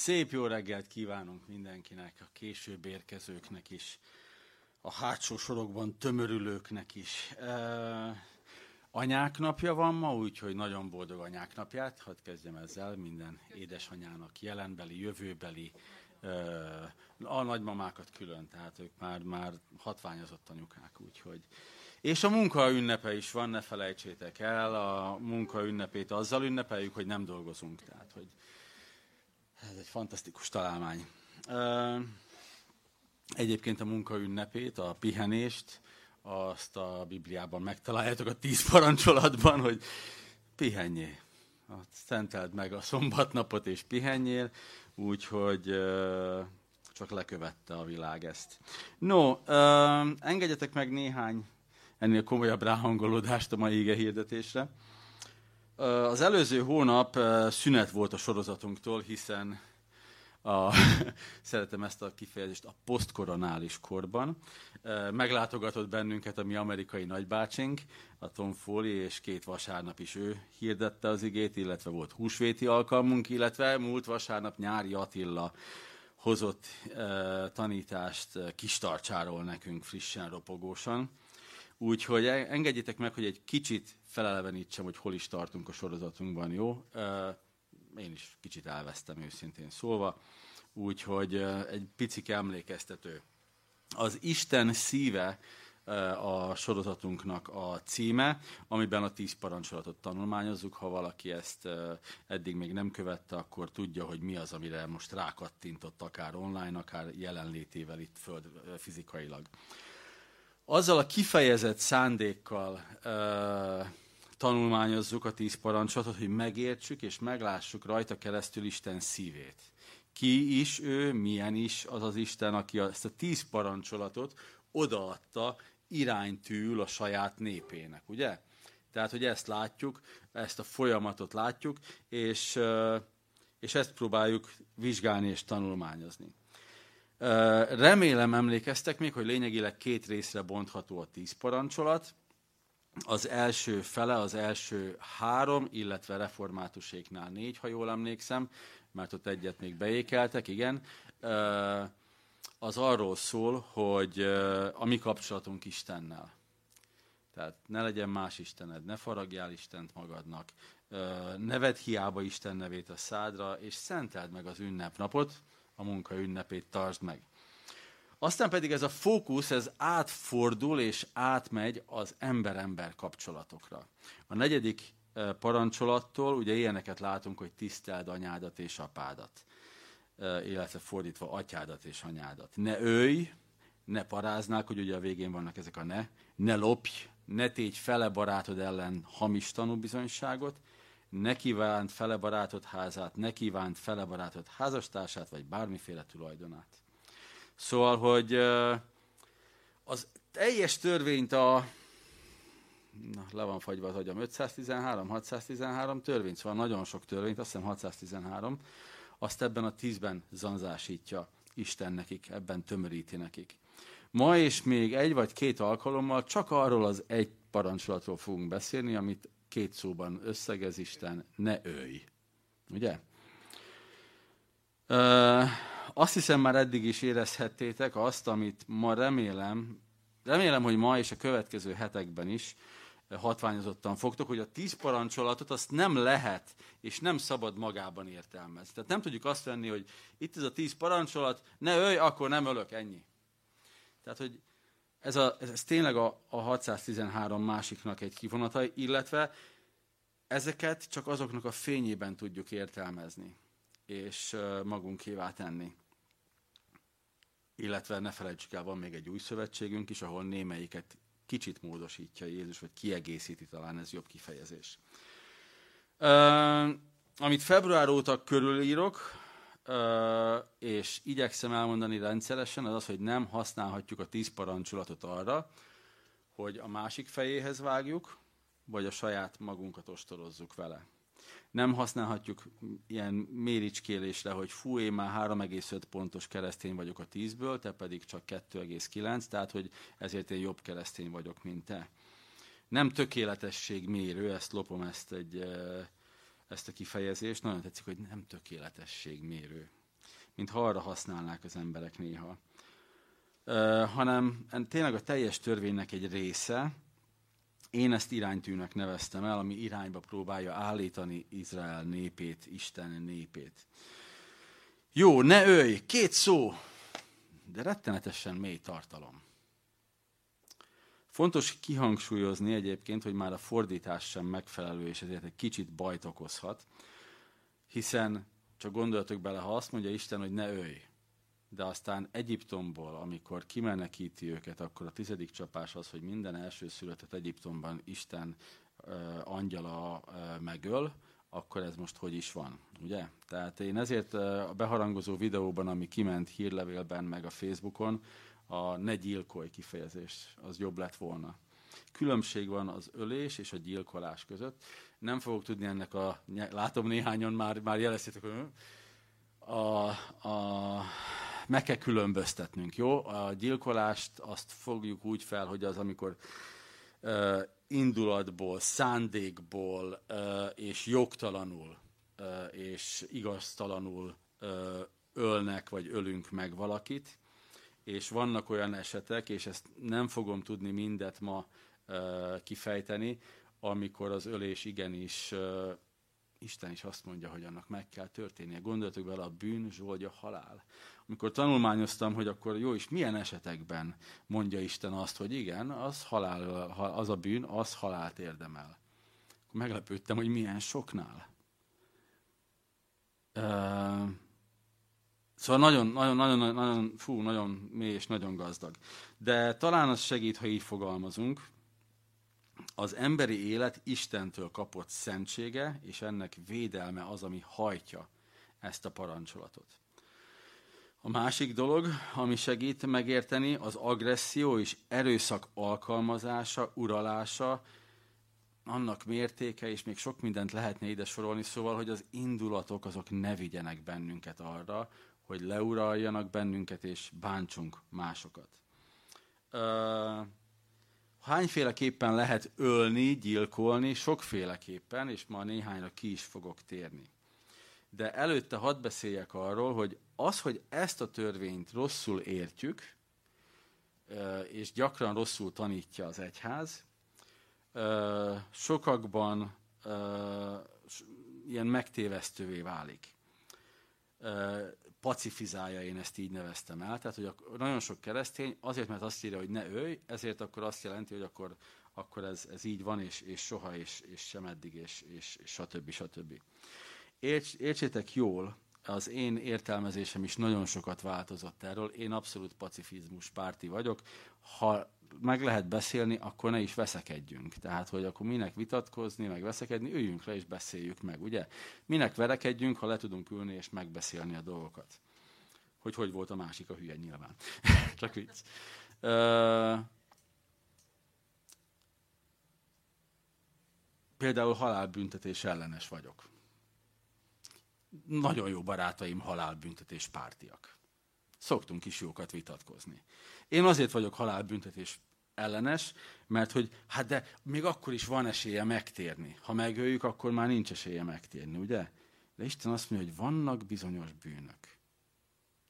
Szép jó reggelt kívánunk mindenkinek, a később érkezőknek is, a hátsó sorokban tömörülőknek is. E, anyák napja van ma, úgyhogy nagyon boldog anyák napját. Hadd kezdjem ezzel minden édesanyának, jelenbeli, jövőbeli, e, a nagymamákat külön, tehát ők már, már hatványozott anyukák, úgyhogy és a munka ünnepe is van, ne felejtsétek el, a munka ünnepét azzal ünnepeljük, hogy nem dolgozunk. Tehát, hogy ez egy fantasztikus találmány. Egyébként a munka ünnepét, a pihenést, azt a Bibliában megtaláljátok a tíz parancsolatban, hogy pihenjél. Szenteld meg a szombatnapot és pihenjél, úgyhogy csak lekövette a világ ezt. No, engedjetek meg néhány ennél komolyabb ráhangolódást a mai ége hirdetésre. Az előző hónap szünet volt a sorozatunktól, hiszen a, szeretem ezt a kifejezést, a posztkoronális korban. Meglátogatott bennünket a mi amerikai nagybácsink, a Tom Foley, és két vasárnap is ő hirdette az igét, illetve volt húsvéti alkalmunk, illetve múlt vasárnap Nyári Attila hozott tanítást Kistarcsáról nekünk frissen, ropogósan. Úgyhogy engedjétek meg, hogy egy kicsit felelevenítsem, hogy hol is tartunk a sorozatunkban, jó? Én is kicsit elvesztem őszintén szólva, úgyhogy egy picik emlékeztető. Az Isten szíve a sorozatunknak a címe, amiben a tíz parancsolatot tanulmányozzuk. Ha valaki ezt eddig még nem követte, akkor tudja, hogy mi az, amire most rákattintott, akár online, akár jelenlétével itt föld fizikailag azzal a kifejezett szándékkal uh, tanulmányozzuk a tíz parancsolatot, hogy megértsük és meglássuk rajta keresztül Isten szívét. Ki is ő, milyen is az az Isten, aki ezt a tíz parancsolatot odaadta iránytűül a saját népének, ugye? Tehát, hogy ezt látjuk, ezt a folyamatot látjuk, és, és ezt próbáljuk vizsgálni és tanulmányozni. Remélem emlékeztek még, hogy lényegileg két részre bontható a tíz parancsolat. Az első fele, az első három, illetve reformátuséknál négy, ha jól emlékszem, mert ott egyet még beékeltek, igen. Az arról szól, hogy a mi kapcsolatunk Istennel. Tehát ne legyen más Istened, ne faragjál Istent magadnak, neved hiába Isten nevét a szádra, és szenteld meg az ünnepnapot, a munka ünnepét tartsd meg. Aztán pedig ez a fókusz, ez átfordul és átmegy az ember-ember kapcsolatokra. A negyedik eh, parancsolattól ugye ilyeneket látunk, hogy tiszteld anyádat és apádat, eh, illetve fordítva atyádat és anyádat. Ne ölj, ne paráznák, hogy ugye a végén vannak ezek a ne, ne lopj, ne tégy fele barátod ellen hamis tanúbizonyságot, ne kívánt fele barátod házát, ne kívánt fele házastársát, vagy bármiféle tulajdonát. Szóval, hogy az teljes törvényt a na, le van fagyva az agyam, 513, 613 törvény, szóval nagyon sok törvényt, azt hiszem 613, azt ebben a tízben zanzásítja Isten nekik, ebben tömöríti nekik. Ma és még egy vagy két alkalommal csak arról az egy parancsolatról fogunk beszélni, amit két szóban összegez Isten, ne ölj. Ugye? Ö, azt hiszem már eddig is érezhettétek azt, amit ma remélem, remélem, hogy ma és a következő hetekben is hatványozottan fogtok, hogy a tíz parancsolatot azt nem lehet és nem szabad magában értelmezni. Tehát nem tudjuk azt venni, hogy itt ez a tíz parancsolat, ne ölj, akkor nem ölök, ennyi. Tehát, hogy ez, a, ez, tényleg a, a 613 másiknak egy kivonata, illetve ezeket csak azoknak a fényében tudjuk értelmezni, és magunkévá tenni. Illetve ne felejtsük el, van még egy új szövetségünk is, ahol némelyiket kicsit módosítja Jézus, vagy kiegészíti, talán ez jobb kifejezés. Uh, amit február óta körülírok, és igyekszem elmondani rendszeresen, az az, hogy nem használhatjuk a tíz parancsolatot arra, hogy a másik fejéhez vágjuk, vagy a saját magunkat ostorozzuk vele. Nem használhatjuk ilyen méricskélésre, hogy fú, én már 3,5 pontos keresztény vagyok a 10-ből, te pedig csak 2,9, tehát hogy ezért én jobb keresztény vagyok, mint te. Nem tökéletesség mérő, ezt lopom ezt egy ezt a kifejezést, nagyon tetszik, hogy nem tökéletesség mérő. mint ha arra használnák az emberek néha. Uh, hanem tényleg a teljes törvénynek egy része, én ezt iránytűnek neveztem el, ami irányba próbálja állítani Izrael népét, Isten népét. Jó, ne ölj, két szó, de rettenetesen mély tartalom. Fontos kihangsúlyozni egyébként, hogy már a fordítás sem megfelelő, és ezért egy kicsit bajt okozhat, hiszen csak gondoljatok bele, ha azt mondja Isten, hogy ne ölj, de aztán Egyiptomból, amikor kimenekíti őket, akkor a tizedik csapás az, hogy minden első született Egyiptomban Isten uh, angyala uh, megöl, akkor ez most hogy is van, ugye? Tehát én ezért a beharangozó videóban, ami kiment hírlevélben, meg a Facebookon, a ne gyilkolj kifejezés, az jobb lett volna. Különbség van az ölés és a gyilkolás között. Nem fogok tudni ennek a, látom néhányan már, már jeleztétek, hogy a, a, meg kell különböztetnünk, jó? A gyilkolást azt fogjuk úgy fel, hogy az, amikor uh, indulatból, szándékból uh, és jogtalanul uh, és igaztalanul uh, ölnek vagy ölünk meg valakit, és vannak olyan esetek, és ezt nem fogom tudni mindet ma kifejteni, amikor az ölés igenis, Isten is azt mondja, hogy annak meg kell történnie. Gondoljatok bele, a bűn zsoldja halál. Amikor tanulmányoztam, hogy akkor jó, és milyen esetekben mondja Isten azt, hogy igen, az, halál, az a bűn, az halált érdemel. Akkor meglepődtem, hogy milyen soknál. Uh, Szóval nagyon, nagyon, nagyon, nagyon, fú, nagyon mély és nagyon gazdag. De talán az segít, ha így fogalmazunk. Az emberi élet Istentől kapott szentsége, és ennek védelme az, ami hajtja ezt a parancsolatot. A másik dolog, ami segít megérteni, az agresszió és erőszak alkalmazása, uralása, annak mértéke, és még sok mindent lehetne ide sorolni, szóval, hogy az indulatok azok ne vigyenek bennünket arra, hogy leuraljanak bennünket, és bántsunk másokat. Hányféleképpen lehet ölni, gyilkolni? Sokféleképpen, és ma néhányra ki is fogok térni. De előtte hadd beszéljek arról, hogy az, hogy ezt a törvényt rosszul értjük, és gyakran rosszul tanítja az egyház, sokakban ilyen megtévesztővé válik pacifizálja, én ezt így neveztem el. Tehát, hogy a, nagyon sok keresztény azért, mert azt írja, hogy ne ölj, ezért akkor azt jelenti, hogy akkor, akkor ez, ez így van, és, és soha, és, és sem eddig, és, és, és stb. stb. Érts, értsétek jól, az én értelmezésem is nagyon sokat változott erről. Én abszolút pacifizmus párti vagyok. Ha meg lehet beszélni, akkor ne is veszekedjünk. Tehát, hogy akkor minek vitatkozni, meg veszekedni, üljünk le és beszéljük meg, ugye? Minek verekedjünk, ha le tudunk ülni és megbeszélni a dolgokat. Hogy hogy volt a másik a hülye nyilván. Csak vicc. Uh, például halálbüntetés ellenes vagyok. Nagyon jó barátaim halálbüntetés pártiak. Szoktunk is jókat vitatkozni. Én azért vagyok halálbüntetés ellenes, mert hogy hát de még akkor is van esélye megtérni. Ha megöljük, akkor már nincs esélye megtérni, ugye? De Isten azt mondja, hogy vannak bizonyos bűnök,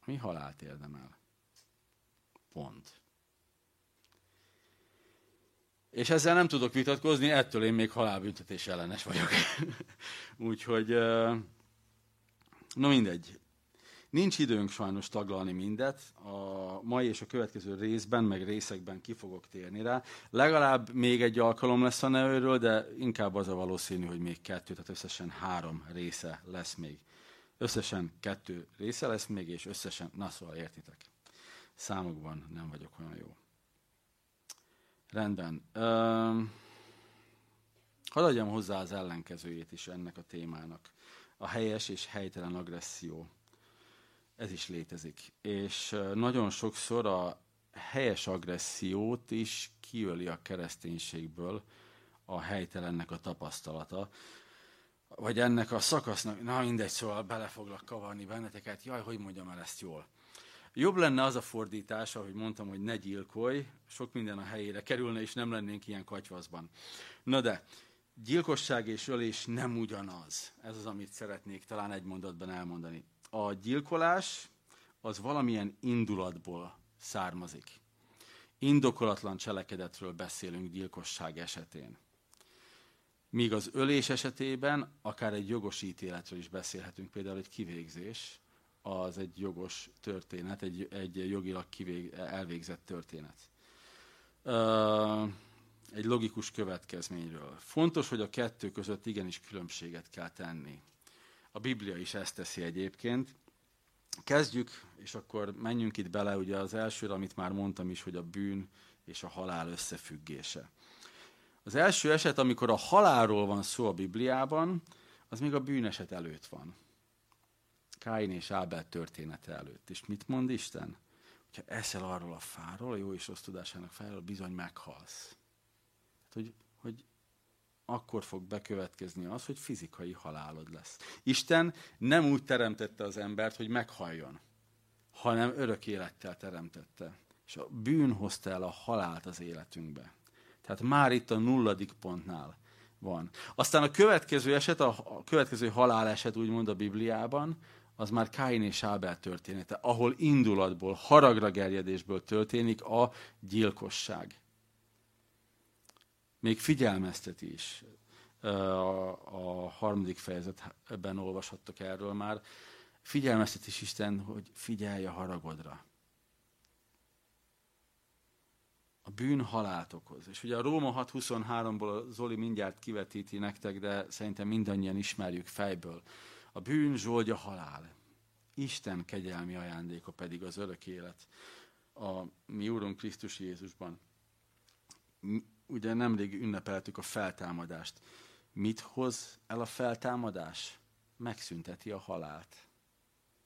ami halált érdemel. Pont. És ezzel nem tudok vitatkozni, ettől én még halálbüntetés ellenes vagyok. Úgyhogy, no mindegy. Nincs időnk sajnos taglalni mindet, a mai és a következő részben, meg részekben ki fogok térni rá. Legalább még egy alkalom lesz a neőről, de inkább az a valószínű, hogy még kettő, tehát összesen három része lesz még. Összesen kettő része lesz még, és összesen, na szóval értitek. Számokban nem vagyok olyan jó. Rendben. Uh, hadd adjam hozzá az ellenkezőjét is ennek a témának. A helyes és helytelen agresszió ez is létezik. És nagyon sokszor a helyes agressziót is kiöli a kereszténységből a helytelennek a tapasztalata. Vagy ennek a szakasznak, na mindegy, szóval bele foglak kavarni benneteket, jaj, hogy mondjam el ezt jól. Jobb lenne az a fordítás, ahogy mondtam, hogy ne gyilkolj, sok minden a helyére kerülne, és nem lennénk ilyen katyvaszban. Na de, gyilkosság és ölés nem ugyanaz. Ez az, amit szeretnék talán egy mondatban elmondani a gyilkolás az valamilyen indulatból származik. Indokolatlan cselekedetről beszélünk gyilkosság esetén. Míg az ölés esetében akár egy jogos ítéletről is beszélhetünk, például egy kivégzés, az egy jogos történet, egy, egy jogilag kivég, elvégzett történet. egy logikus következményről. Fontos, hogy a kettő között igenis különbséget kell tenni. A Biblia is ezt teszi egyébként. Kezdjük, és akkor menjünk itt bele, ugye az elsőre, amit már mondtam is, hogy a bűn és a halál összefüggése. Az első eset, amikor a halálról van szó a Bibliában, az még a bűneset előtt van. Káin és Ábel története előtt. És mit mond Isten? Hogyha eszel arról a fáról, a jó és rossz tudásának fáról, bizony meghalsz. Hát, hogy, hogy akkor fog bekövetkezni az, hogy fizikai halálod lesz. Isten nem úgy teremtette az embert, hogy meghalljon, hanem örök élettel teremtette. És a bűn hozta el a halált az életünkbe. Tehát már itt a nulladik pontnál van. Aztán a következő eset, a következő haláleset úgymond a Bibliában, az már Káin és Ábel története, ahol indulatból, haragra gerjedésből történik a gyilkosság. Még figyelmezteti is. A, a harmadik fejezetben olvashattok erről már. Figyelmeztet is Isten, hogy figyelj a haragodra. A bűn halált okoz. És ugye a Róma 6.23-ból Zoli mindjárt kivetíti nektek, de szerintem mindannyian ismerjük fejből. A bűn zsoldja halál. Isten kegyelmi ajándéka pedig az örök élet. A mi Úrunk Krisztus Jézusban. Ugye nemrég ünnepeltük a feltámadást. Mit hoz el a feltámadás? Megszünteti a halált.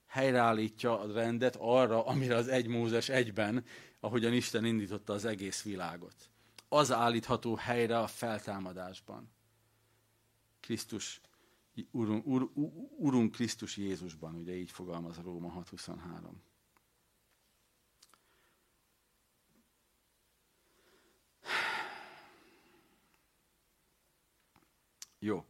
Helyreállítja a rendet arra, amire az egy Mózes egyben, ahogyan Isten indította az egész világot. Az állítható helyre a feltámadásban. Krisztus Urunk, Ur, Urunk Krisztus Jézusban, ugye így fogalmaz a Róma 6.23. Jó.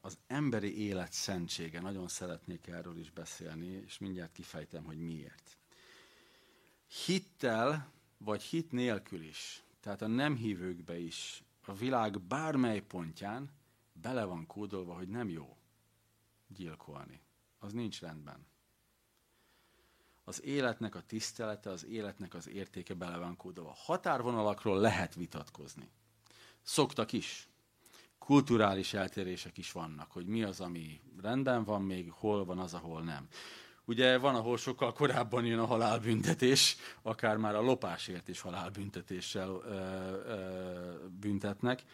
Az emberi élet szentsége, nagyon szeretnék erről is beszélni, és mindjárt kifejtem, hogy miért. Hittel, vagy hit nélkül is, tehát a nem hívőkbe is, a világ bármely pontján bele van kódolva, hogy nem jó gyilkolni. Az nincs rendben. Az életnek a tisztelete, az életnek az értéke bele van kódolva. Határvonalakról lehet vitatkozni. Szoktak is. Kulturális eltérések is vannak, hogy mi az, ami rendben van, még hol van az, ahol nem. Ugye van, ahol sokkal korábban jön a halálbüntetés, akár már a lopásért is halálbüntetéssel ö, ö, büntetnek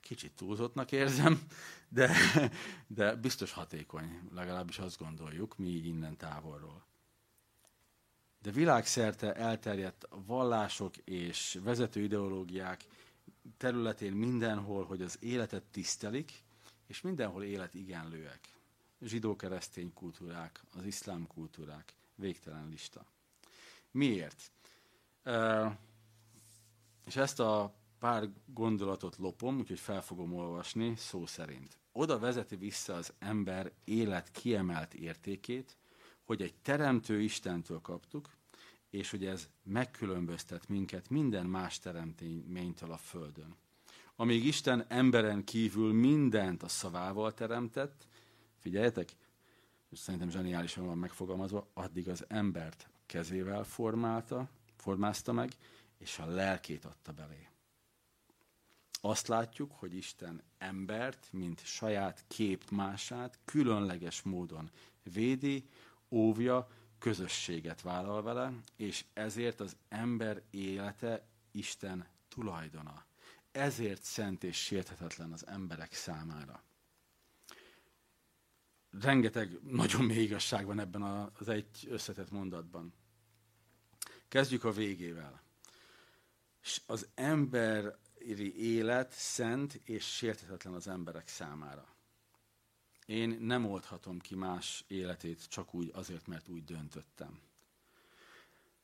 kicsit túlzottnak érzem, de, de biztos hatékony, legalábbis azt gondoljuk, mi így innen távolról. De világszerte elterjedt vallások és vezető ideológiák területén mindenhol, hogy az életet tisztelik, és mindenhol élet igenlőek. Zsidó-keresztény kultúrák, az iszlám kultúrák, végtelen lista. Miért? És ezt a pár gondolatot lopom, úgyhogy fel fogom olvasni szó szerint. Oda vezeti vissza az ember élet kiemelt értékét, hogy egy teremtő Istentől kaptuk, és hogy ez megkülönböztet minket minden más teremtménytől a Földön. Amíg Isten emberen kívül mindent a szavával teremtett, figyeljetek, és szerintem zseniálisan van megfogalmazva, addig az embert kezével formálta, formázta meg, és a lelkét adta belé azt látjuk, hogy Isten embert, mint saját képmását különleges módon védi, óvja, közösséget vállal vele, és ezért az ember élete Isten tulajdona. Ezért szent és sérthetetlen az emberek számára. Rengeteg nagyon mély igazság van ebben az egy összetett mondatban. Kezdjük a végével. Az ember élet szent és sérthetetlen az emberek számára. Én nem oldhatom ki más életét csak úgy azért, mert úgy döntöttem.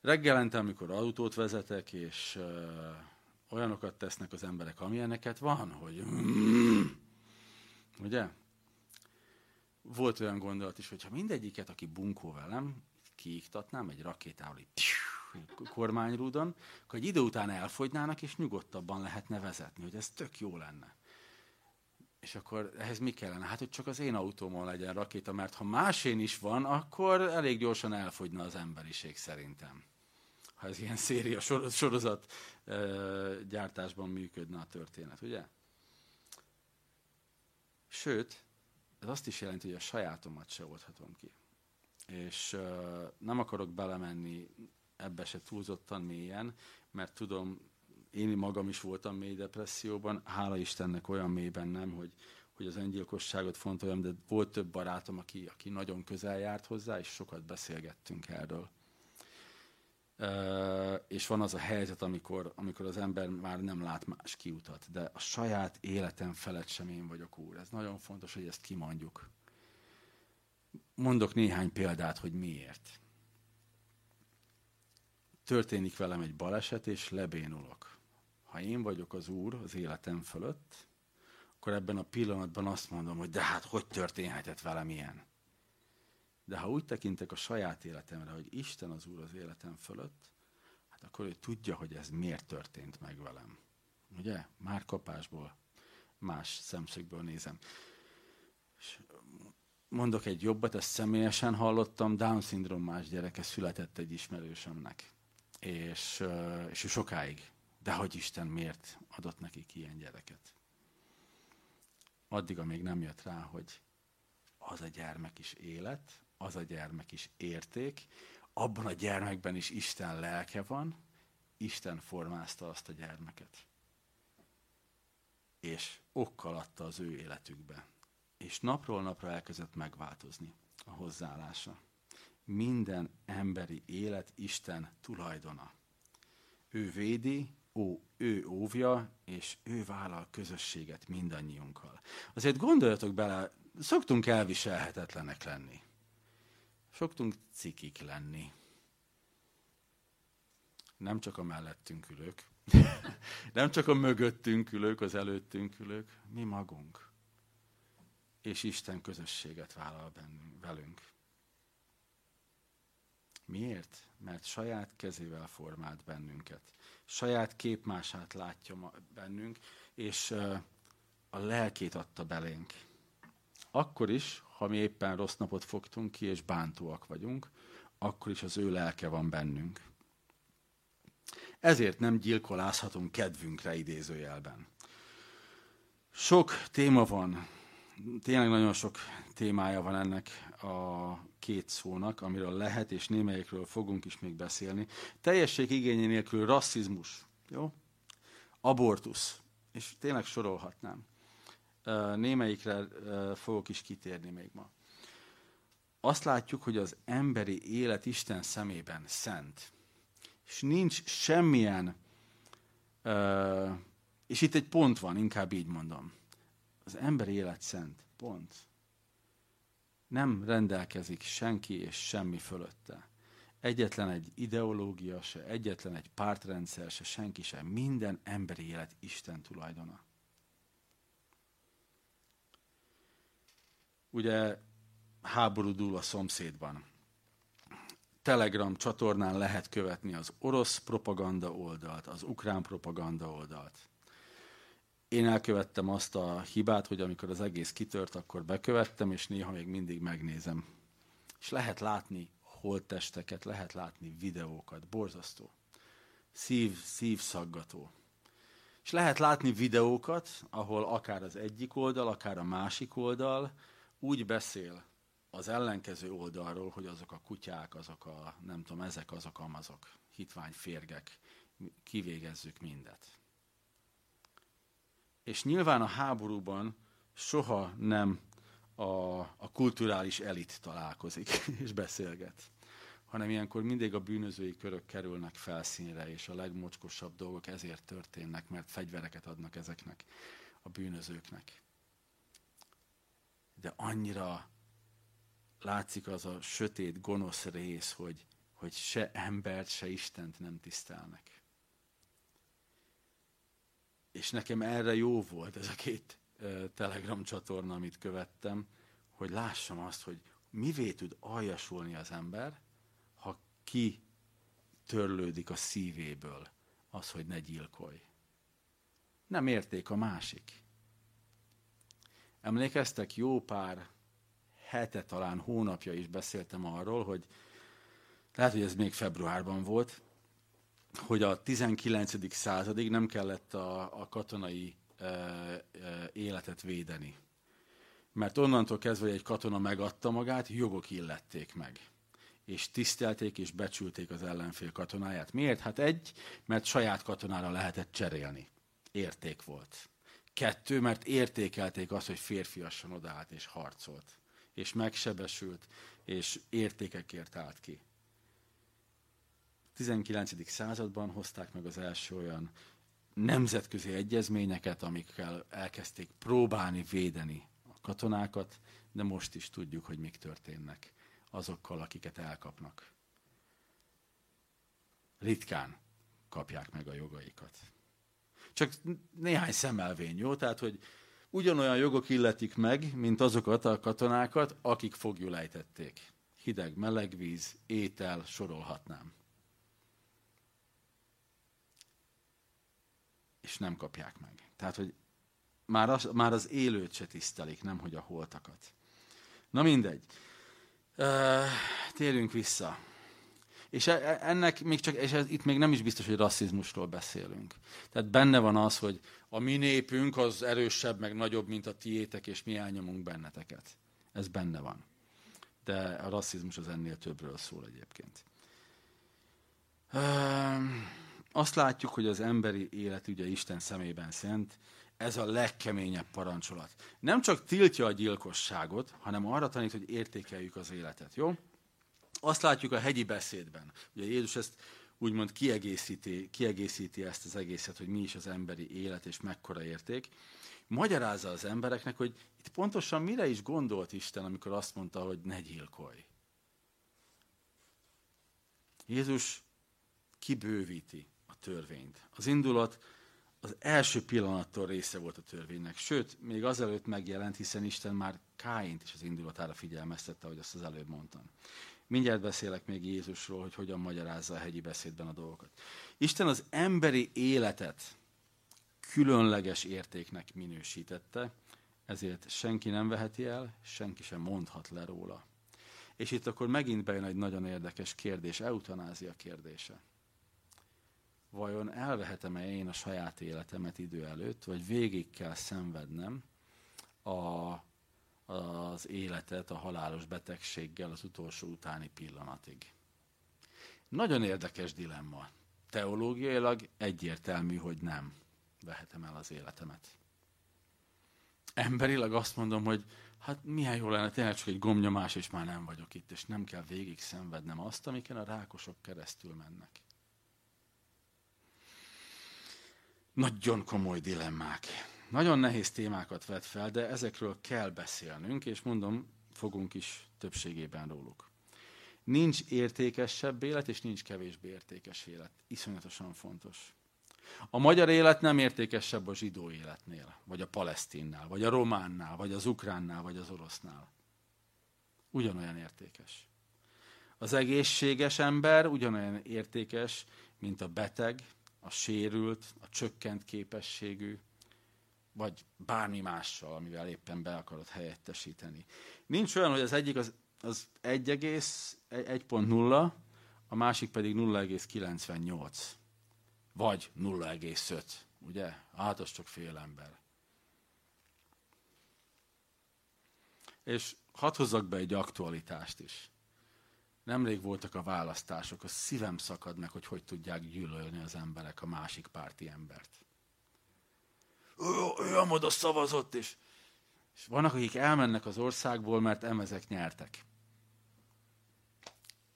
Reggelente, amikor autót vezetek, és uh, olyanokat tesznek az emberek, amilyeneket van, hogy ugye? volt olyan gondolat is, hogy ha mindegyiket, aki bunkó velem, kiiktatnám egy rakétával, egy kormányrúdon, akkor egy idő után elfogynának, és nyugodtabban lehetne vezetni, hogy ez tök jó lenne. És akkor ehhez mi kellene? Hát, hogy csak az én autómon legyen rakéta, mert ha másén is van, akkor elég gyorsan elfogyna az emberiség szerintem. Ha ez ilyen széria sorozat gyártásban működne a történet, ugye? Sőt, ez azt is jelenti, hogy a sajátomat se oldhatom ki. És nem akarok belemenni ebbe se túlzottan mélyen, mert tudom, én magam is voltam mély depresszióban, hála Istennek olyan mélyben nem, hogy, hogy az öngyilkosságot fontoljam, de volt több barátom, aki, aki nagyon közel járt hozzá, és sokat beszélgettünk erről. Uh, és van az a helyzet, amikor, amikor az ember már nem lát más kiutat, de a saját életem felett sem én vagyok úr. Ez nagyon fontos, hogy ezt kimondjuk. Mondok néhány példát, hogy miért. Történik velem egy baleset, és lebénulok. Ha én vagyok az úr az életem fölött, akkor ebben a pillanatban azt mondom, hogy de hát hogy történhetett velem ilyen? De ha úgy tekintek a saját életemre, hogy Isten az Úr az életem fölött, hát akkor ő tudja, hogy ez miért történt meg velem. Ugye? Már kapásból, más szemszögből nézem. És mondok egy jobbat, ezt személyesen hallottam, Down-szindrómás gyereke született egy ismerősömnek. És, és sokáig. De hogy Isten miért adott nekik ilyen gyereket? Addig, amíg nem jött rá, hogy az a gyermek is élet, az a gyermek is érték, abban a gyermekben is Isten lelke van, Isten formázta azt a gyermeket. És okkal adta az ő életükbe. És napról napra elkezdett megváltozni a hozzáállása. Minden emberi élet Isten tulajdona. Ő védi, ó, ő óvja, és ő vállal közösséget mindannyiunkkal. Azért gondoljatok bele, szoktunk elviselhetetlenek lenni. Szoktunk cikik lenni. Nem csak a mellettünk ülők, nem csak a mögöttünk ülők, az előttünk ülők, mi magunk. És Isten közösséget vállal bennünk, velünk. Miért? Mert saját kezével formált bennünket. Saját képmását látja bennünk, és a lelkét adta belénk. Akkor is, ha mi éppen rossz napot fogtunk ki, és bántóak vagyunk, akkor is az ő lelke van bennünk. Ezért nem gyilkolázhatunk kedvünkre idézőjelben. Sok téma van, tényleg nagyon sok témája van ennek a két szónak, amiről lehet, és némelyekről fogunk is még beszélni. Teljesség igényé nélkül rasszizmus, jó? Abortusz, és tényleg sorolhatnám némelyikre fogok is kitérni még ma. Azt látjuk, hogy az emberi élet Isten szemében szent. És nincs semmilyen, és itt egy pont van, inkább így mondom. Az emberi élet szent. Pont. Nem rendelkezik senki és semmi fölötte. Egyetlen egy ideológia se, egyetlen egy pártrendszer se, senki sem. Minden emberi élet Isten tulajdona. ugye háború dúl a szomszédban. Telegram csatornán lehet követni az orosz propaganda oldalt, az ukrán propaganda oldalt. Én elkövettem azt a hibát, hogy amikor az egész kitört, akkor bekövettem, és néha még mindig megnézem. És lehet látni holttesteket, lehet látni videókat, borzasztó. Szív, szívszaggató. És lehet látni videókat, ahol akár az egyik oldal, akár a másik oldal úgy beszél az ellenkező oldalról, hogy azok a kutyák, azok a, nem tudom, ezek azok amazok, hitvány férgek, kivégezzük mindet. És nyilván a háborúban soha nem a, a kulturális elit találkozik és beszélget, hanem ilyenkor mindig a bűnözői körök kerülnek felszínre, és a legmocskosabb dolgok ezért történnek, mert fegyvereket adnak ezeknek a bűnözőknek de annyira látszik az a sötét, gonosz rész, hogy, hogy se embert, se Istent nem tisztelnek. És nekem erre jó volt ez a két Telegram csatorna, amit követtem, hogy lássam azt, hogy mivé tud aljasulni az ember, ha ki törlődik a szívéből az, hogy ne gyilkolj. Nem érték a másik. Emlékeztek, jó pár hete, talán hónapja is beszéltem arról, hogy lehet, hogy ez még februárban volt, hogy a 19. századig nem kellett a, a katonai e, e, életet védeni. Mert onnantól kezdve, hogy egy katona megadta magát, jogok illették meg. És tisztelték és becsülték az ellenfél katonáját. Miért? Hát egy, mert saját katonára lehetett cserélni. Érték volt. Kettő, mert értékelték azt, hogy férfiasan odállt és harcolt. És megsebesült, és értékekért állt ki. 19. században hozták meg az első olyan nemzetközi egyezményeket, amikkel elkezdték próbálni védeni a katonákat, de most is tudjuk, hogy mik történnek azokkal, akiket elkapnak. Ritkán kapják meg a jogaikat. Csak néhány szemelvény, jó? Tehát, hogy ugyanolyan jogok illetik meg, mint azokat a katonákat, akik fogjul ejtették. Hideg, meleg víz, étel, sorolhatnám. És nem kapják meg. Tehát, hogy már az, már az élőt se tisztelik, nem hogy a holtakat. Na mindegy. Térjünk vissza. És e, e, ennek még csak, és ez, itt még nem is biztos, hogy rasszizmusról beszélünk. Tehát benne van az, hogy a mi népünk az erősebb, meg nagyobb, mint a tiétek, és mi elnyomunk benneteket. Ez benne van. De a rasszizmus az ennél többről szól egyébként. Uh, azt látjuk, hogy az emberi élet ugye Isten szemében szent, ez a legkeményebb parancsolat. Nem csak tiltja a gyilkosságot, hanem arra tanít, hogy értékeljük az életet, jó? Azt látjuk a hegyi beszédben. Ugye Jézus ezt úgymond kiegészíti, kiegészíti ezt az egészet, hogy mi is az emberi élet és mekkora érték. Magyarázza az embereknek, hogy itt pontosan mire is gondolt Isten, amikor azt mondta, hogy ne gyilkolj. Jézus kibővíti törvényt. Az indulat az első pillanattól része volt a törvénynek. Sőt, még azelőtt megjelent, hiszen Isten már Káint is az indulatára figyelmeztette, ahogy azt az előbb mondtam. Mindjárt beszélek még Jézusról, hogy hogyan magyarázza a hegyi beszédben a dolgokat. Isten az emberi életet különleges értéknek minősítette, ezért senki nem veheti el, senki sem mondhat le róla. És itt akkor megint bejön egy nagyon érdekes kérdés, eutanázia kérdése vajon elvehetem-e én a saját életemet idő előtt, vagy végig kell szenvednem a, az életet a halálos betegséggel az utolsó utáni pillanatig. Nagyon érdekes dilemma. Teológiailag egyértelmű, hogy nem vehetem el az életemet. Emberileg azt mondom, hogy hát milyen jó lenne, tényleg csak egy gomnyomás, és már nem vagyok itt, és nem kell végig szenvednem azt, amiken a rákosok keresztül mennek. Nagyon komoly dilemmák. Nagyon nehéz témákat vet fel, de ezekről kell beszélnünk, és mondom, fogunk is többségében róluk. Nincs értékesebb élet, és nincs kevésbé értékes élet. Iszonyatosan fontos. A magyar élet nem értékesebb a zsidó életnél, vagy a palesztinnál, vagy a románnál, vagy az ukránnál, vagy az orosznál. Ugyanolyan értékes. Az egészséges ember ugyanolyan értékes, mint a beteg, a sérült, a csökkent képességű, vagy bármi mással, amivel éppen be akarod helyettesíteni. Nincs olyan, hogy az egyik az, az 1,1.0, a másik pedig 0,98. Vagy 0,5. Ugye? Hát az csak fél ember. És hadd hozzak be egy aktualitást is. Nemrég voltak a választások, a szívem szakad meg, hogy hogy tudják gyűlölni az emberek a másik párti embert. Ő, ő oda szavazott, és, és vannak, akik elmennek az országból, mert emezek nyertek.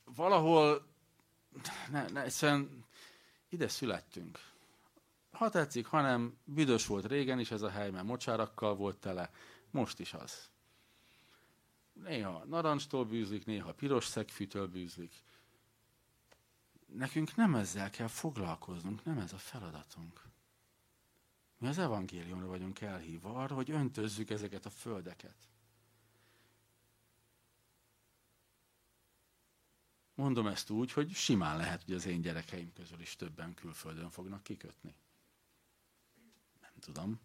Valahol, ne, ne, egyszerűen ide születtünk. Ha tetszik, hanem büdös volt régen is ez a hely, mert mocsárakkal volt tele, most is az néha narancstól bűzlik, néha piros szegfűtől bűzlik. Nekünk nem ezzel kell foglalkoznunk, nem ez a feladatunk. Mi az evangéliumra vagyunk elhívva, arra, hogy öntözzük ezeket a földeket. Mondom ezt úgy, hogy simán lehet, hogy az én gyerekeim közül is többen külföldön fognak kikötni. Nem tudom.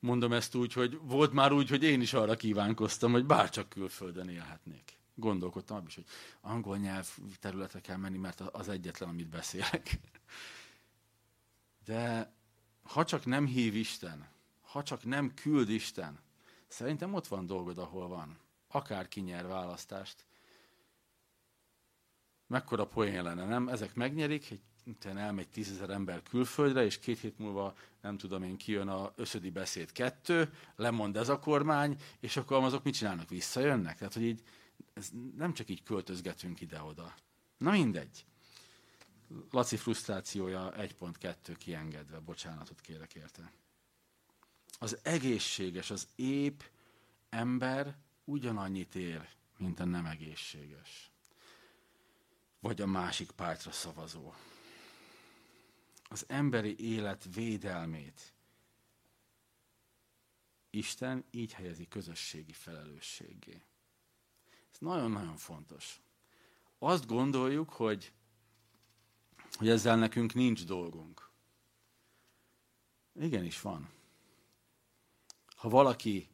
Mondom ezt úgy, hogy volt már úgy, hogy én is arra kívánkoztam, hogy bárcsak külföldön élhetnék. Gondolkodtam abban is, hogy angol nyelv területre kell menni, mert az egyetlen, amit beszélek. De ha csak nem hív Isten, ha csak nem küld Isten, szerintem ott van dolgod, ahol van. Akár kinyer választást. Mekkora poén lenne, nem? Ezek megnyerik, egy utána elmegy tízezer ember külföldre, és két hét múlva, nem tudom én, kijön a összödi beszéd kettő, lemond ez a kormány, és akkor azok mit csinálnak? Visszajönnek? Tehát, hogy így, ez nem csak így költözgetünk ide-oda. Na mindegy. Laci frusztrációja 1.2 kiengedve, bocsánatot kérek érte. Az egészséges, az ép ember ugyanannyit ér, mint a nem egészséges. Vagy a másik pártra szavazó az emberi élet védelmét Isten így helyezi közösségi felelősségé. Ez nagyon-nagyon fontos. Azt gondoljuk, hogy, hogy ezzel nekünk nincs dolgunk. Igenis van. Ha valaki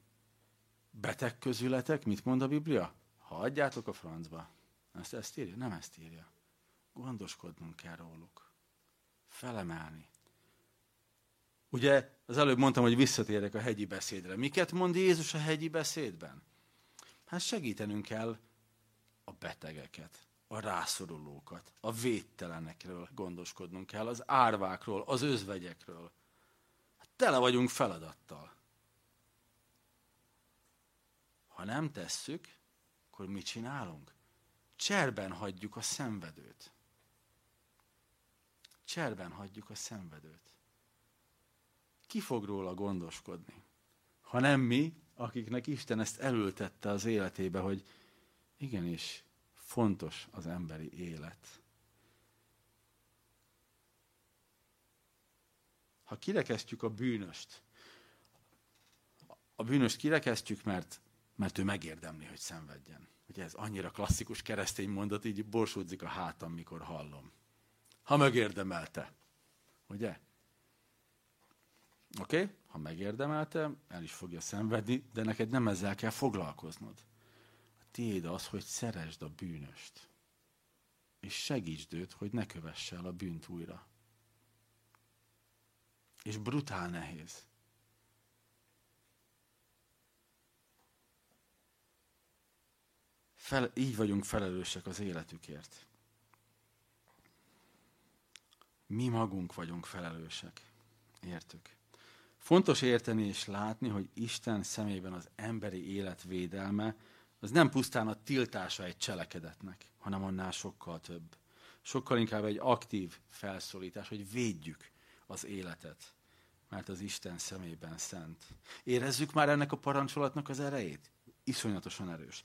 beteg közületek, mit mond a Biblia? Ha adjátok a francba. Ezt, ezt írja? Nem ezt írja. Gondoskodnunk kell róluk felemelni. Ugye az előbb mondtam, hogy visszatérek a hegyi beszédre. Miket mond Jézus a hegyi beszédben? Hát segítenünk kell a betegeket, a rászorulókat, a védtelenekről gondoskodnunk kell, az árvákról, az özvegyekről. Hát tele vagyunk feladattal. Ha nem tesszük, akkor mit csinálunk? Cserben hagyjuk a szenvedőt cserben hagyjuk a szenvedőt. Ki fog róla gondoskodni? Ha nem mi, akiknek Isten ezt elültette az életébe, hogy igenis fontos az emberi élet. Ha kirekesztjük a bűnöst, a bűnöst kirekesztjük, mert, mert ő megérdemli, hogy szenvedjen. Ugye ez annyira klasszikus keresztény mondat, így borsódzik a hátam, mikor hallom ha megérdemelte. Ugye? Oké? Okay? Ha megérdemelte, el is fogja szenvedni, de neked nem ezzel kell foglalkoznod. A tiéd az, hogy szeresd a bűnöst. És segítsd őt, hogy ne kövesse el a bűnt újra. És brutál nehéz. Fel, így vagyunk felelősek az életükért. Mi magunk vagyunk felelősek. Értük? Fontos érteni és látni, hogy Isten szemében az emberi élet védelme az nem pusztán a tiltása egy cselekedetnek, hanem annál sokkal több. Sokkal inkább egy aktív felszólítás, hogy védjük az életet, mert az Isten szemében szent. Érezzük már ennek a parancsolatnak az erejét? Iszonyatosan erős.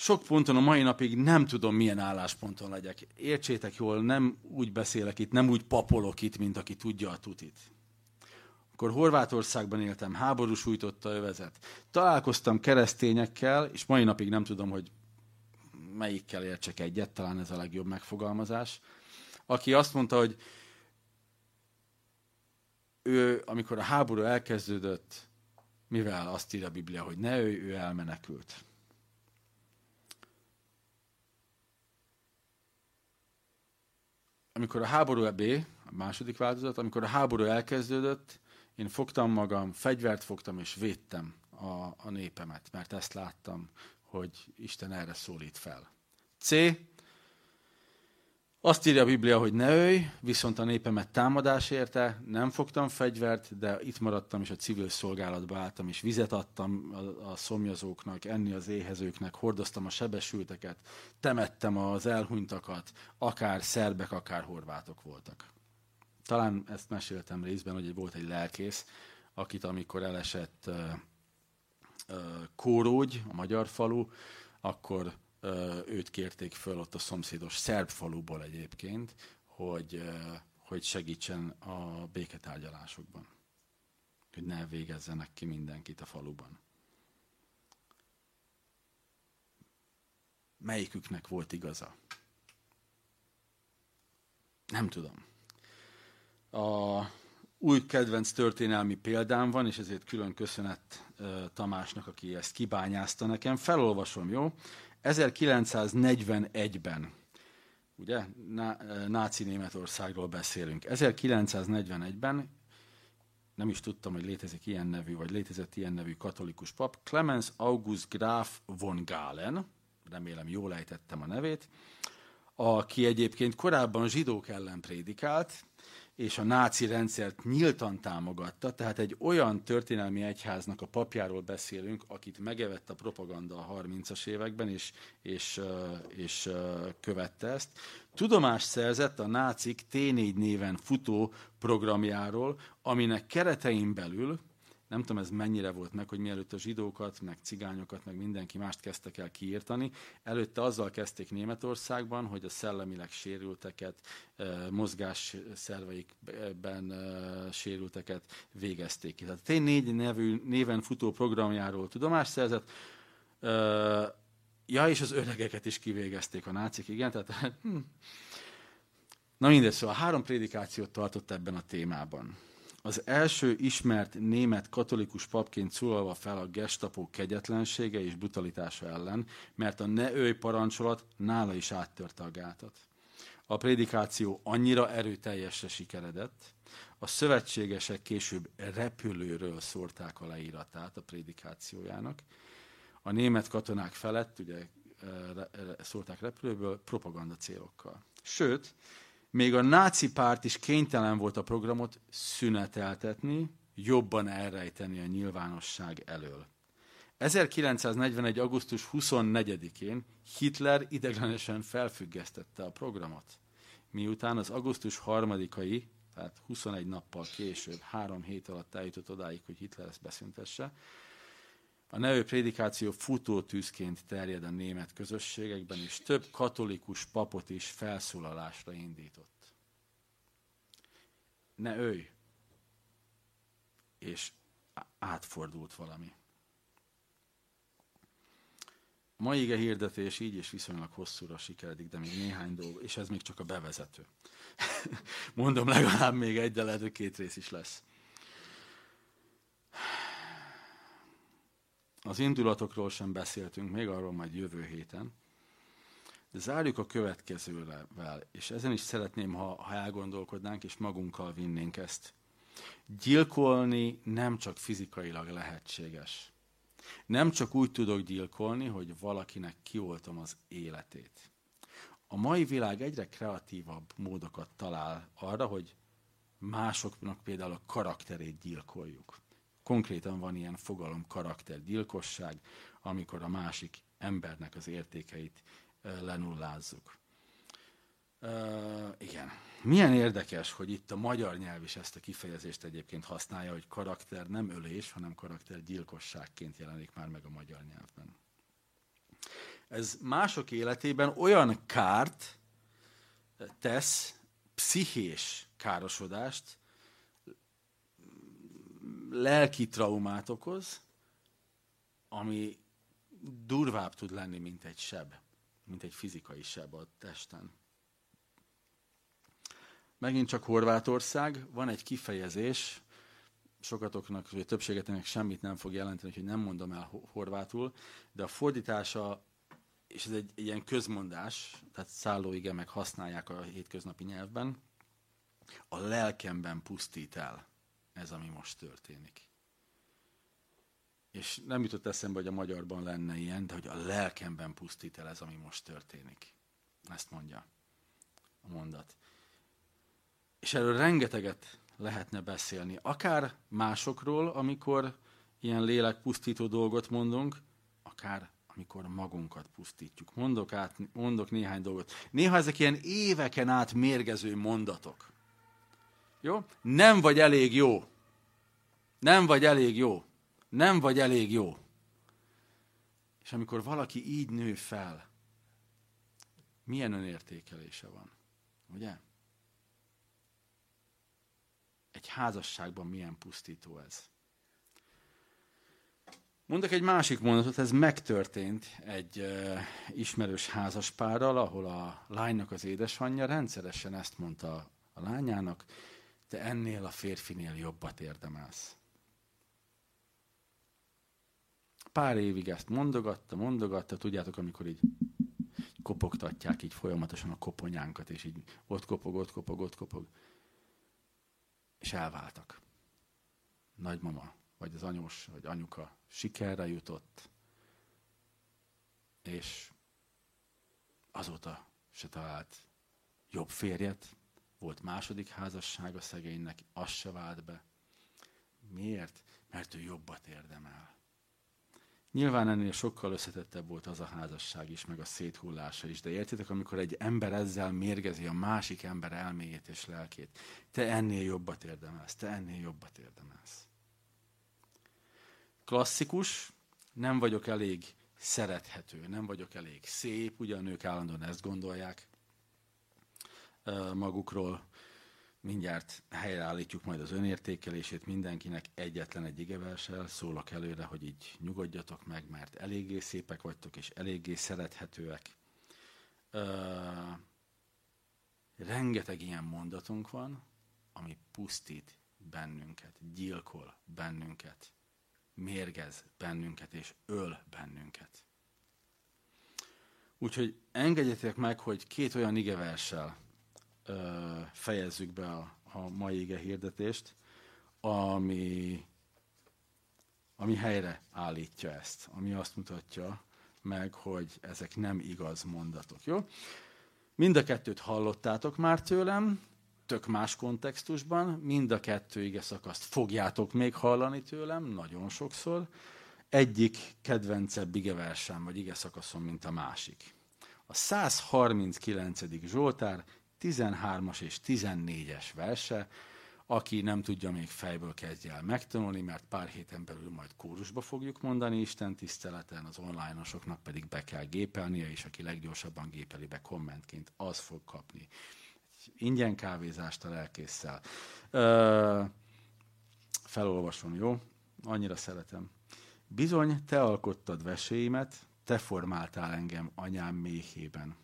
Sok ponton a mai napig nem tudom, milyen állásponton legyek. Értsétek jól, nem úgy beszélek itt, nem úgy papolok itt, mint aki tudja a tutit. Akkor Horvátországban éltem, háború sújtotta övezet. Találkoztam keresztényekkel, és mai napig nem tudom, hogy melyikkel értsek egyet, talán ez a legjobb megfogalmazás, aki azt mondta, hogy ő, amikor a háború elkezdődött, mivel azt írja a Biblia, hogy ne ő, ő elmenekült. Amikor a háború B, a második változat, amikor a háború elkezdődött, én fogtam magam, fegyvert fogtam és védtem a, a népemet, mert ezt láttam, hogy Isten erre szólít fel. C. Azt írja a Biblia, hogy ne ölj, viszont a népemet támadás érte, nem fogtam fegyvert, de itt maradtam, és a civil szolgálatba álltam, és vizet adtam a, a szomjazóknak, enni az éhezőknek, hordoztam a sebesülteket, temettem az elhunytakat, akár szerbek, akár horvátok voltak. Talán ezt meséltem részben, hogy volt egy lelkész, akit amikor elesett uh, uh, Kórógy, a magyar falu, akkor őt kérték föl ott a szomszédos szerb faluból egyébként, hogy, hogy segítsen a béketárgyalásokban. Hogy ne végezzenek ki mindenkit a faluban. melyiküknek volt igaza. Nem tudom. A új kedvenc történelmi példám van, és ezért külön köszönet Tamásnak, aki ezt kibányázta nekem. Felolvasom, jó? 1941-ben, ugye, náci Németországról beszélünk. 1941-ben nem is tudtam, hogy létezik ilyen nevű, vagy létezett ilyen nevű katolikus pap, Clemens August Graf von Galen, remélem jól ejtettem a nevét, aki egyébként korábban zsidók ellen prédikált, és a náci rendszert nyíltan támogatta, tehát egy olyan történelmi egyháznak a papjáról beszélünk, akit megevett a propaganda a 30-as években, és, és, és követte ezt. Tudomást szerzett a nácik T4 néven futó programjáról, aminek keretein belül nem tudom, ez mennyire volt meg, hogy mielőtt a zsidókat, meg cigányokat, meg mindenki mást kezdtek el kiírtani, előtte azzal kezdték Németországban, hogy a szellemileg sérülteket, mozgásszerveikben sérülteket végezték ki. Tehát T4 nevű, néven futó programjáról tudomást szerzett, ja, és az öregeket is kivégezték a nácik, igen, tehát hm. Na mindegy, szóval három prédikációt tartott ebben a témában az első ismert német katolikus papként szólalva fel a gestapo kegyetlensége és brutalitása ellen, mert a ne őj parancsolat nála is áttörte a gátat. A prédikáció annyira erőteljesre sikeredett, a szövetségesek később repülőről szórták a leíratát a prédikációjának. A német katonák felett, ugye szórták repülőből propaganda célokkal. Sőt, még a náci párt is kénytelen volt a programot szüneteltetni, jobban elrejteni a nyilvánosság elől. 1941. augusztus 24-én Hitler ideglenesen felfüggesztette a programot, miután az augusztus 3-ai, tehát 21 nappal később, három hét alatt eljutott odáig, hogy Hitler ezt beszüntesse, a nevű prédikáció futótűzként terjed a német közösségekben, és több katolikus papot is felszólalásra indított. Ne őj! És átfordult valami. A mai ige hirdetés így és viszonylag hosszúra sikeredik, de még néhány dolog, és ez még csak a bevezető. Mondom, legalább még egy, de lehet, hogy két rész is lesz. Az indulatokról sem beszéltünk, még arról majd jövő héten. De zárjuk a következővel, és ezen is szeretném, ha, ha elgondolkodnánk, és magunkkal vinnénk ezt. Gyilkolni nem csak fizikailag lehetséges. Nem csak úgy tudok gyilkolni, hogy valakinek kioltom az életét. A mai világ egyre kreatívabb módokat talál arra, hogy másoknak például a karakterét gyilkoljuk. Konkrétan van ilyen fogalom karaktergyilkosság, amikor a másik embernek az értékeit lenullázzuk. Uh, igen. Milyen érdekes, hogy itt a magyar nyelv is ezt a kifejezést egyébként használja, hogy karakter nem ölés, hanem karakter gyilkosságként jelenik már meg a magyar nyelvben. Ez mások életében olyan kárt tesz, pszichés károsodást, lelki traumát okoz, ami durvább tud lenni, mint egy seb, mint egy fizikai seb a testen. Megint csak Horvátország, van egy kifejezés, sokatoknak, vagy többségetnek semmit nem fog jelenteni, hogy nem mondom el horvátul, de a fordítása, és ez egy, egy ilyen közmondás, tehát szállóige meg használják a hétköznapi nyelvben, a lelkemben pusztít el ez, ami most történik. És nem jutott eszembe, hogy a magyarban lenne ilyen, de hogy a lelkemben pusztít el ez, ami most történik. Ezt mondja a mondat. És erről rengeteget lehetne beszélni. Akár másokról, amikor ilyen lélekpusztító dolgot mondunk, akár amikor magunkat pusztítjuk. Mondok, át, mondok néhány dolgot. Néha ezek ilyen éveken át mérgező mondatok. Jó? Nem vagy elég jó. Nem vagy elég jó. Nem vagy elég jó. És amikor valaki így nő fel, milyen önértékelése van? Ugye? Egy házasságban milyen pusztító ez. Mondok egy másik mondatot, ez megtörtént egy uh, ismerős házaspárral, ahol a lánynak az édesanyja rendszeresen ezt mondta a lányának, te ennél a férfinél jobbat érdemelsz. Pár évig ezt mondogatta, mondogatta, tudjátok, amikor így kopogtatják így folyamatosan a koponyánkat, és így ott kopog, ott kopog, ott kopog. És elváltak. Nagymama, vagy az anyós, vagy anyuka sikerre jutott, és azóta se talált jobb férjet, volt második házassága szegénynek, az se vált be. Miért? Mert ő jobbat érdemel. Nyilván ennél sokkal összetettebb volt az a házasság is, meg a széthullása is, de értitek, amikor egy ember ezzel mérgezi a másik ember elméjét és lelkét, te ennél jobbat érdemelsz, te ennél jobbat érdemelsz. Klasszikus, nem vagyok elég szerethető, nem vagyok elég szép, ugyan ők állandóan ezt gondolják magukról, mindjárt helyreállítjuk majd az önértékelését mindenkinek egyetlen egy igeversel, szólok előre, hogy így nyugodjatok meg, mert eléggé szépek vagytok, és eléggé szerethetőek. Uh, rengeteg ilyen mondatunk van, ami pusztít bennünket, gyilkol bennünket, mérgez bennünket, és öl bennünket. Úgyhogy engedjetek meg, hogy két olyan igeverssel fejezzük be a, a mai ige hirdetést, ami, ami helyre állítja ezt, ami azt mutatja meg, hogy ezek nem igaz mondatok. Jó? Mind a kettőt hallottátok már tőlem, tök más kontextusban, mind a kettő ige szakaszt fogjátok még hallani tőlem, nagyon sokszor. Egyik kedvencebb igeversem, vagy ige szakaszom, mint a másik. A 139. Zsoltár 13-as és 14-es verse, aki nem tudja, még fejből kezdje el megtanulni, mert pár héten belül majd kórusba fogjuk mondani Isten tiszteleten, az online-osoknak pedig be kell gépelnie, és aki leggyorsabban gépeli be kommentként, az fog kapni ingyen kávézást a lelkészsel. Ö, felolvasom, jó? Annyira szeretem. Bizony, te alkottad veséimet, te formáltál engem anyám méhében.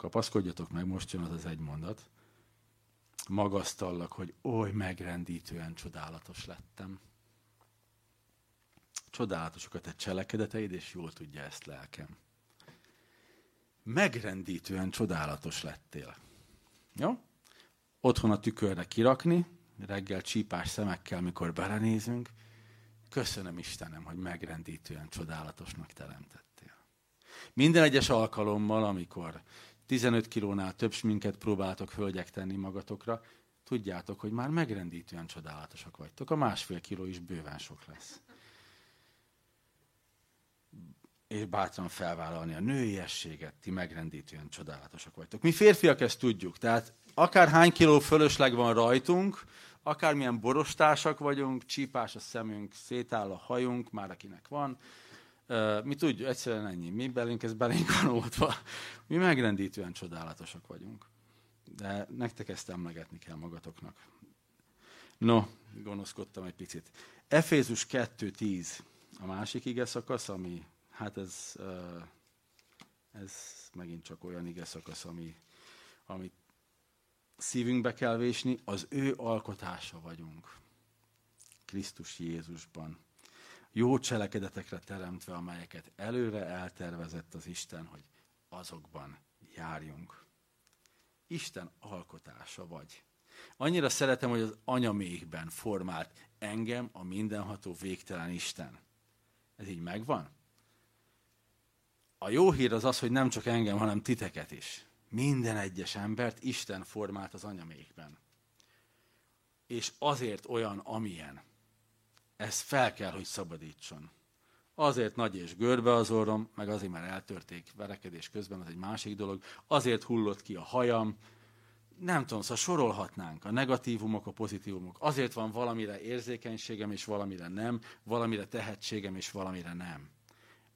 Kapaszkodjatok meg, most jön az az egy mondat. Magasztallak, hogy oly megrendítően csodálatos lettem. Csodálatosok a te cselekedeteid, és jól tudja ezt lelkem. Megrendítően csodálatos lettél. Jó? Otthon a tükörre kirakni, reggel csípás szemekkel, mikor belenézünk. Köszönöm Istenem, hogy megrendítően csodálatosnak teremtettél. Minden egyes alkalommal, amikor 15 kilónál több sminket próbáltok hölgyek tenni magatokra, tudjátok, hogy már megrendítően csodálatosak vagytok. A másfél kiló is bőven sok lesz. És bátran felvállalni a nőiességet, ti megrendítően csodálatosak vagytok. Mi férfiak ezt tudjuk, tehát akár hány kiló fölösleg van rajtunk, akármilyen borostásak vagyunk, csípás a szemünk, szétáll a hajunk, már akinek van, mi tudjuk, egyszerűen ennyi. Mi belénk, ez belénk van oltva. Mi megrendítően csodálatosak vagyunk. De nektek ezt emlegetni kell magatoknak. No, gonoszkodtam egy picit. Efézus 2.10 a másik ige szakasz, ami, hát ez, ez megint csak olyan ige szakasz, ami, amit szívünkbe kell vésni, az ő alkotása vagyunk. Krisztus Jézusban jó cselekedetekre teremtve, amelyeket előre eltervezett az Isten, hogy azokban járjunk. Isten alkotása vagy. Annyira szeretem, hogy az anyamékben formált engem a mindenható végtelen Isten. Ez így megvan? A jó hír az az, hogy nem csak engem, hanem titeket is. Minden egyes embert Isten formált az anyamékben. És azért olyan, amilyen ez fel kell, hogy szabadítson. Azért nagy és görbe az orrom, meg azért, mert eltörték verekedés közben, az egy másik dolog. Azért hullott ki a hajam. Nem tudom, szóval sorolhatnánk a negatívumok, a pozitívumok. Azért van valamire érzékenységem, és valamire nem, valamire tehetségem, és valamire nem.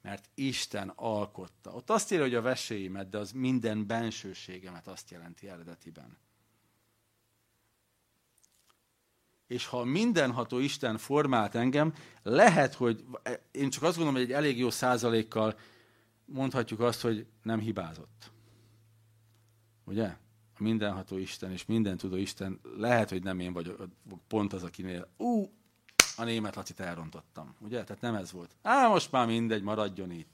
Mert Isten alkotta. Ott azt írja, hogy a veséimet, de az minden bensőségemet azt jelenti eredetiben. És ha mindenható Isten formált engem, lehet, hogy én csak azt gondolom, hogy egy elég jó százalékkal mondhatjuk azt, hogy nem hibázott. Ugye? A mindenható Isten és minden tudó Isten lehet, hogy nem én vagyok pont az, akinél ú, a német Lacit elrontottam. Ugye? Tehát nem ez volt. Á, most már mindegy, maradjon így.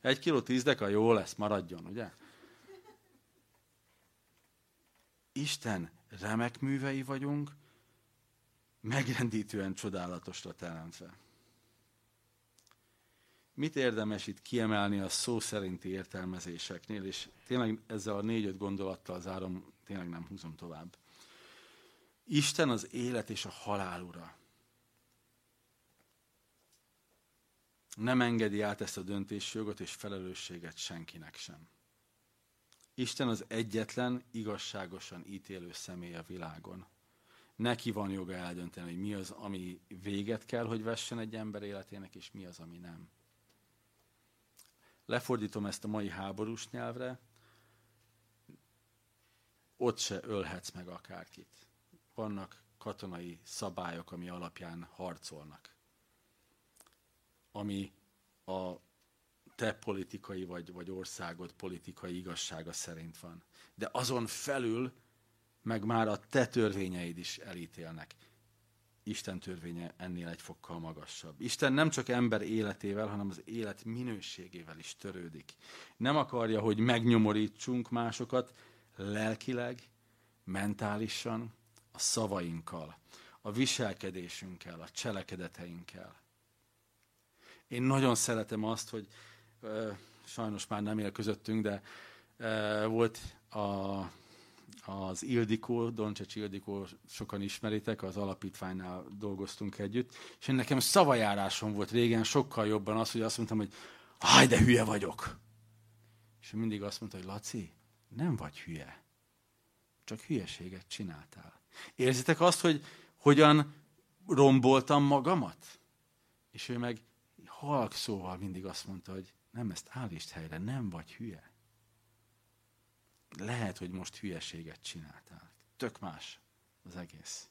Egy kiló tíz deka, jó lesz, maradjon, ugye? Isten remek művei vagyunk, megrendítően csodálatosra teremtve. Mit érdemes itt kiemelni a szó szerinti értelmezéseknél, és tényleg ezzel a négy-öt gondolattal zárom, tényleg nem húzom tovább. Isten az élet és a halál ura. Nem engedi át ezt a döntésjogot és felelősséget senkinek sem. Isten az egyetlen igazságosan ítélő személy a világon. Neki van joga eldönteni, hogy mi az, ami véget kell, hogy vessen egy ember életének, és mi az, ami nem. Lefordítom ezt a mai háborús nyelvre, ott se ölhetsz meg akárkit. Vannak katonai szabályok, ami alapján harcolnak. Ami a te politikai vagy, vagy országod politikai igazsága szerint van. De azon felül meg már a te törvényeid is elítélnek. Isten törvénye ennél egy fokkal magasabb. Isten nem csak ember életével, hanem az élet minőségével is törődik. Nem akarja, hogy megnyomorítsunk másokat lelkileg, mentálisan, a szavainkkal, a viselkedésünkkel, a cselekedeteinkkel. Én nagyon szeretem azt, hogy sajnos már nem él közöttünk, de volt a az Ildikó, Doncsecs Ildikó, sokan ismeritek, az alapítványnál dolgoztunk együtt, és én nekem szavajárásom volt régen sokkal jobban az, hogy azt mondtam, hogy háj, de hülye vagyok. És ő mindig azt mondta, hogy Laci, nem vagy hülye, csak hülyeséget csináltál. Érzitek azt, hogy hogyan romboltam magamat? És ő meg halk szóval mindig azt mondta, hogy nem, ezt állítsd helyre, nem vagy hülye lehet, hogy most hülyeséget csináltál. Tök más az egész.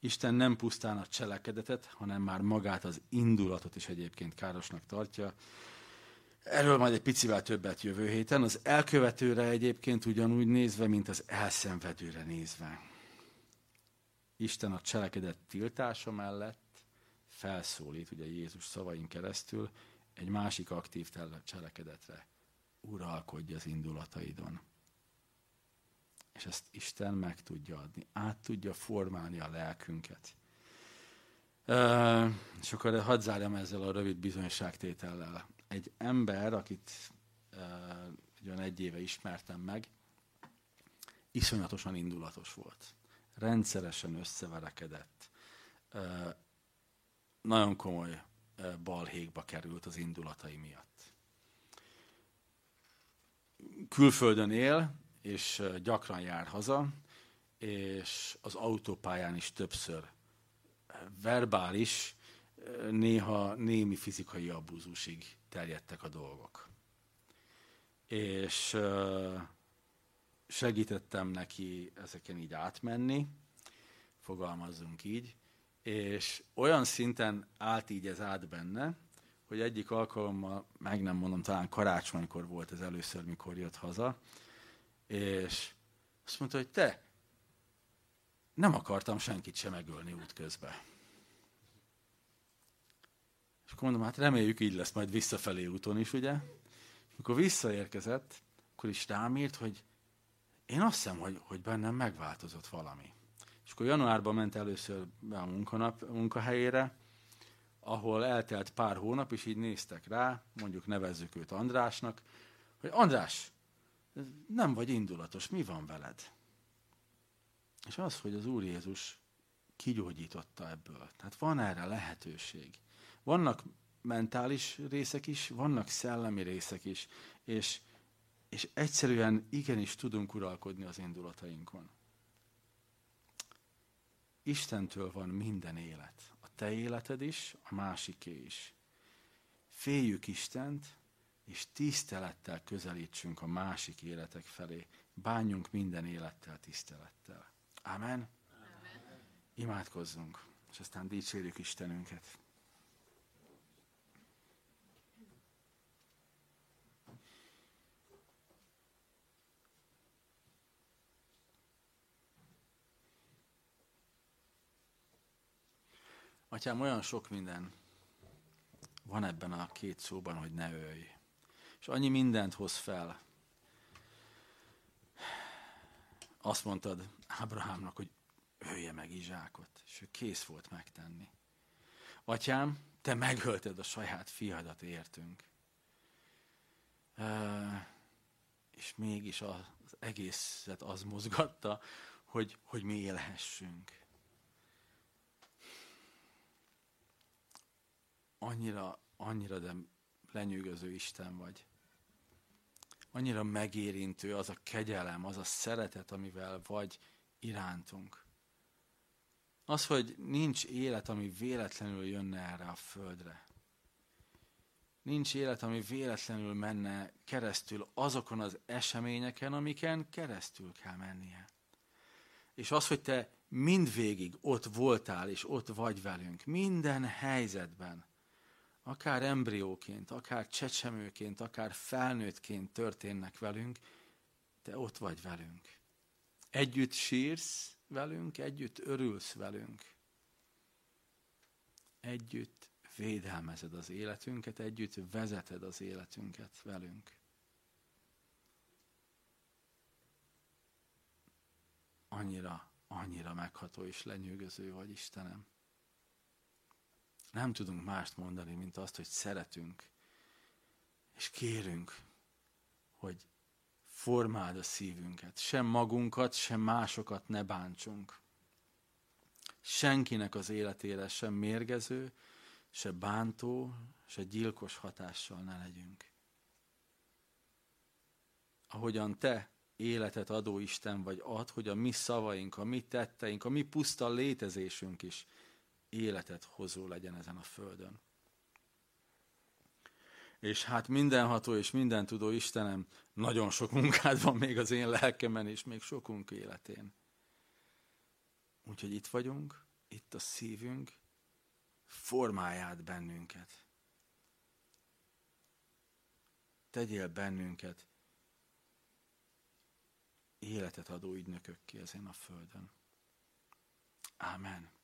Isten nem pusztán a cselekedetet, hanem már magát az indulatot is egyébként károsnak tartja. Erről majd egy picivel többet jövő héten. Az elkövetőre egyébként ugyanúgy nézve, mint az elszenvedőre nézve. Isten a cselekedet tiltása mellett felszólít, ugye Jézus szavain keresztül, egy másik aktív cselekedetre uralkodj az indulataidon. És ezt Isten meg tudja adni, át tudja formálni a lelkünket. Uh, és akkor hadd zárjam ezzel a rövid bizonyságtétellel. Egy ember, akit uh, egy olyan egy éve ismertem meg, iszonyatosan indulatos volt. Rendszeresen összeverekedett. Uh, nagyon komoly balhékba került az indulatai miatt külföldön él, és gyakran jár haza, és az autópályán is többször verbális, néha némi fizikai abúzusig terjedtek a dolgok. És segítettem neki ezeken így átmenni, fogalmazzunk így, és olyan szinten állt így ez át benne, hogy egyik alkalommal, meg nem mondom, talán karácsonykor volt ez először, mikor jött haza, és azt mondta, hogy te, nem akartam senkit sem megölni útközben. És akkor mondom, hát reméljük így lesz majd visszafelé úton is, ugye? És amikor visszaérkezett, akkor is rám írt, hogy én azt hiszem, hogy, hogy bennem megváltozott valami. És akkor januárban ment először be a munkanap, munkahelyére, ahol eltelt pár hónap, és így néztek rá, mondjuk nevezzük őt Andrásnak, hogy András, nem vagy indulatos, mi van veled? És az, hogy az Úr Jézus kigyógyította ebből. Tehát van erre lehetőség. Vannak mentális részek is, vannak szellemi részek is, és, és egyszerűen igenis tudunk uralkodni az indulatainkon. Istentől van minden élet te életed is, a másiké is. Féljük Istent, és tisztelettel közelítsünk a másik életek felé. Bánjunk minden élettel, tisztelettel. Amen. Amen. Imádkozzunk, és aztán dicsérjük Istenünket. Atyám, olyan sok minden van ebben a két szóban, hogy ne ölj. És annyi mindent hoz fel. Azt mondtad Ábrahámnak, hogy ölje meg Izsákot, és ő kész volt megtenni. Atyám, te megölted a saját fiadat értünk. És mégis az egészet az mozgatta, hogy, hogy mi élhessünk. Annyira, annyira de lenyűgöző Isten vagy. Annyira megérintő az a kegyelem, az a szeretet, amivel vagy irántunk. Az, hogy nincs élet, ami véletlenül jönne erre a földre. Nincs élet, ami véletlenül menne keresztül azokon az eseményeken, amiken keresztül kell mennie. És az, hogy te mindvégig ott voltál, és ott vagy velünk, minden helyzetben, akár embrióként, akár csecsemőként, akár felnőttként történnek velünk, te ott vagy velünk. Együtt sírsz velünk, együtt örülsz velünk. Együtt védelmezed az életünket, együtt vezeted az életünket velünk. Annyira, annyira megható és lenyűgöző vagy, Istenem. Nem tudunk mást mondani, mint azt, hogy szeretünk, és kérünk, hogy formáld a szívünket. Sem magunkat, sem másokat ne bántsunk. Senkinek az életére sem mérgező, se bántó, se gyilkos hatással ne legyünk. Ahogyan te életet adó Isten vagy ad, hogy a mi szavaink, a mi tetteink, a mi puszta létezésünk is életet hozó legyen ezen a földön. És hát mindenható és minden tudó Istenem, nagyon sok munkád van még az én lelkemen, és még sokunk életén. Úgyhogy itt vagyunk, itt a szívünk, formáját bennünket. Tegyél bennünket életet adó ügynökökké ezen a földön. Amen.